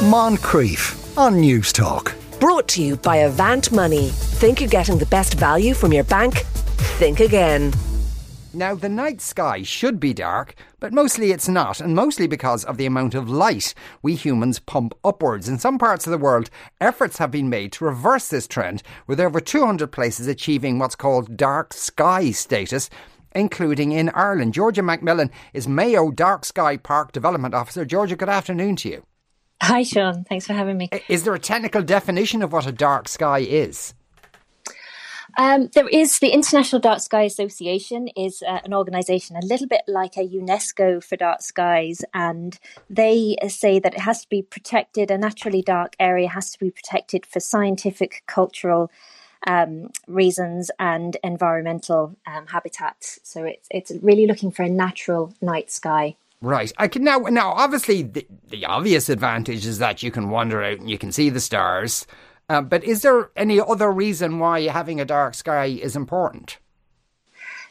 Moncrieff on Newstalk. Brought to you by Avant Money. Think you're getting the best value from your bank? Think again. Now, the night sky should be dark, but mostly it's not, and mostly because of the amount of light we humans pump upwards. In some parts of the world, efforts have been made to reverse this trend, with over 200 places achieving what's called dark sky status, including in Ireland. Georgia Macmillan is Mayo Dark Sky Park Development Officer. Georgia, good afternoon to you. Hi, Sean. Thanks for having me. Is there a technical definition of what a dark sky is? Um, there is the International Dark Sky Association is uh, an organisation a little bit like a UNESCO for dark skies, and they say that it has to be protected. A naturally dark area has to be protected for scientific, cultural um, reasons and environmental um, habitats. So it's it's really looking for a natural night sky. Right. I can now. Now, obviously, the, the obvious advantage is that you can wander out and you can see the stars. Uh, but is there any other reason why having a dark sky is important?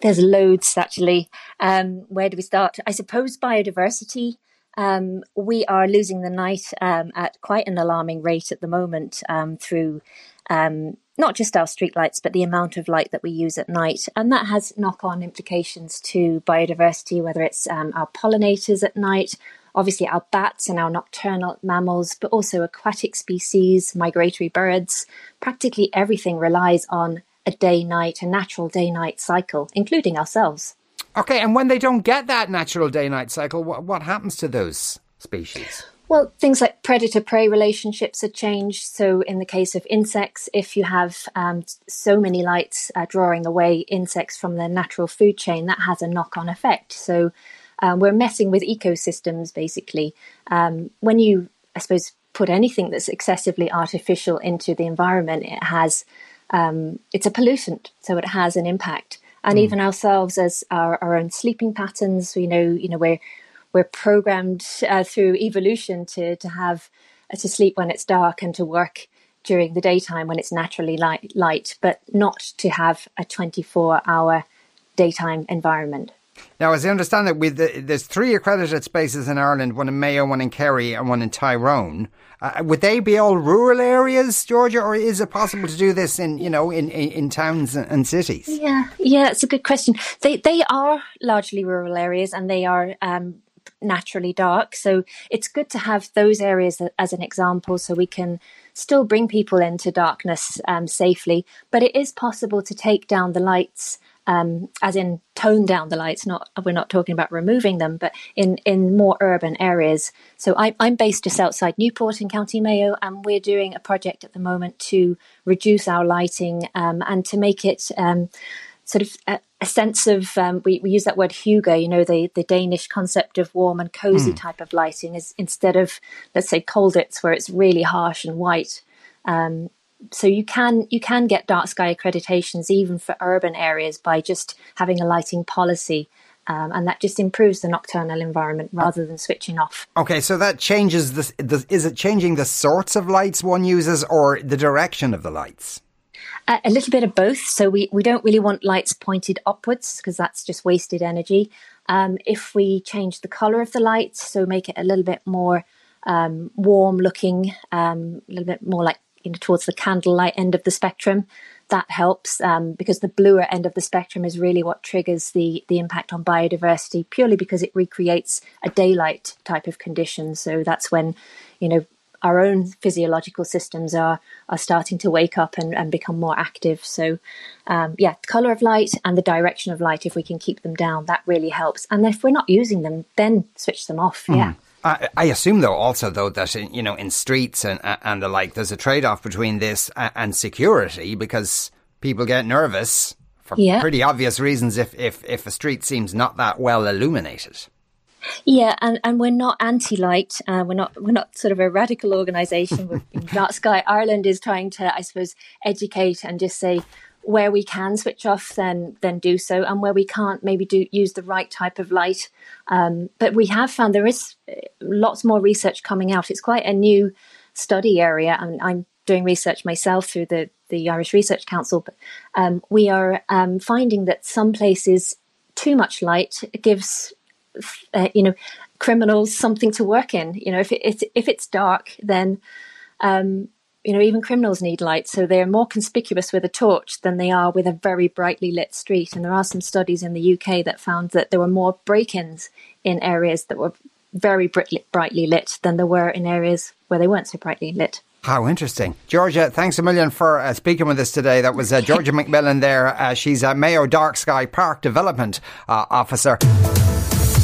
There's loads actually. Um, where do we start? I suppose biodiversity. Um, we are losing the night um, at quite an alarming rate at the moment um, through um, not just our streetlights, but the amount of light that we use at night. And that has knock on implications to biodiversity, whether it's um, our pollinators at night, obviously our bats and our nocturnal mammals, but also aquatic species, migratory birds. Practically everything relies on a day night, a natural day night cycle, including ourselves. Okay, and when they don't get that natural day night cycle, what, what happens to those species? Well, things like predator prey relationships have changed. So, in the case of insects, if you have um, so many lights uh, drawing away insects from their natural food chain, that has a knock on effect. So, um, we're messing with ecosystems basically. Um, when you, I suppose, put anything that's excessively artificial into the environment, it has, um, it's a pollutant, so it has an impact. And mm. even ourselves, as our, our own sleeping patterns, we know, you know, we're we're programmed uh, through evolution to to have uh, to sleep when it's dark and to work during the daytime when it's naturally light, light but not to have a 24 hour daytime environment. Now, as I understand it, with the, there's three accredited spaces in Ireland: one in Mayo, one in Kerry, and one in Tyrone. Uh, would they be all rural areas, Georgia, or is it possible to do this in you know in, in, in towns and cities? Yeah, yeah, it's a good question. They they are largely rural areas, and they are um, naturally dark. So it's good to have those areas as an example so we can still bring people into darkness um, safely. But it is possible to take down the lights. Um, as in tone down the lights. Not we're not talking about removing them, but in in more urban areas. So I, I'm based just outside Newport in County Mayo, and we're doing a project at the moment to reduce our lighting um, and to make it um, sort of a, sense of um, we, we use that word hygge you know the, the danish concept of warm and cozy mm. type of lighting is instead of let's say kolditz where it's really harsh and white um, so you can you can get dark sky accreditations even for urban areas by just having a lighting policy um, and that just improves the nocturnal environment rather than switching off. Okay, so that changes the, the is it changing the sorts of lights one uses or the direction of the lights? A little bit of both. So we, we don't really want lights pointed upwards because that's just wasted energy. Um, if we change the color of the lights, so make it a little bit more um, warm looking, um, a little bit more like you know towards the candlelight end of the spectrum, that helps um, because the bluer end of the spectrum is really what triggers the the impact on biodiversity purely because it recreates a daylight type of condition. So that's when you know our own physiological systems are are starting to wake up and, and become more active. So, um, yeah, color of light and the direction of light, if we can keep them down, that really helps. And if we're not using them, then switch them off. Mm. Yeah. I, I assume, though, also though that in, you know in streets and and the like, there's a trade off between this and security because people get nervous for yeah. pretty obvious reasons if if if a street seems not that well illuminated. Yeah, and, and we're not anti-light. Uh, we're not we're not sort of a radical organisation. Dark Sky Ireland is trying to, I suppose, educate and just say where we can switch off, then then do so, and where we can't, maybe do use the right type of light. Um, but we have found there is uh, lots more research coming out. It's quite a new study area, and I'm doing research myself through the the Irish Research Council. But um, we are um, finding that some places too much light gives uh, you know, criminals something to work in. You know, if it, if it's dark, then um, you know even criminals need light, so they're more conspicuous with a torch than they are with a very brightly lit street. And there are some studies in the UK that found that there were more break-ins in areas that were very brightly lit than there were in areas where they weren't so brightly lit. How interesting. Georgia, thanks a million for uh, speaking with us today. That was uh, Georgia McMillan there. Uh, she's a Mayo Dark Sky Park Development uh, Officer.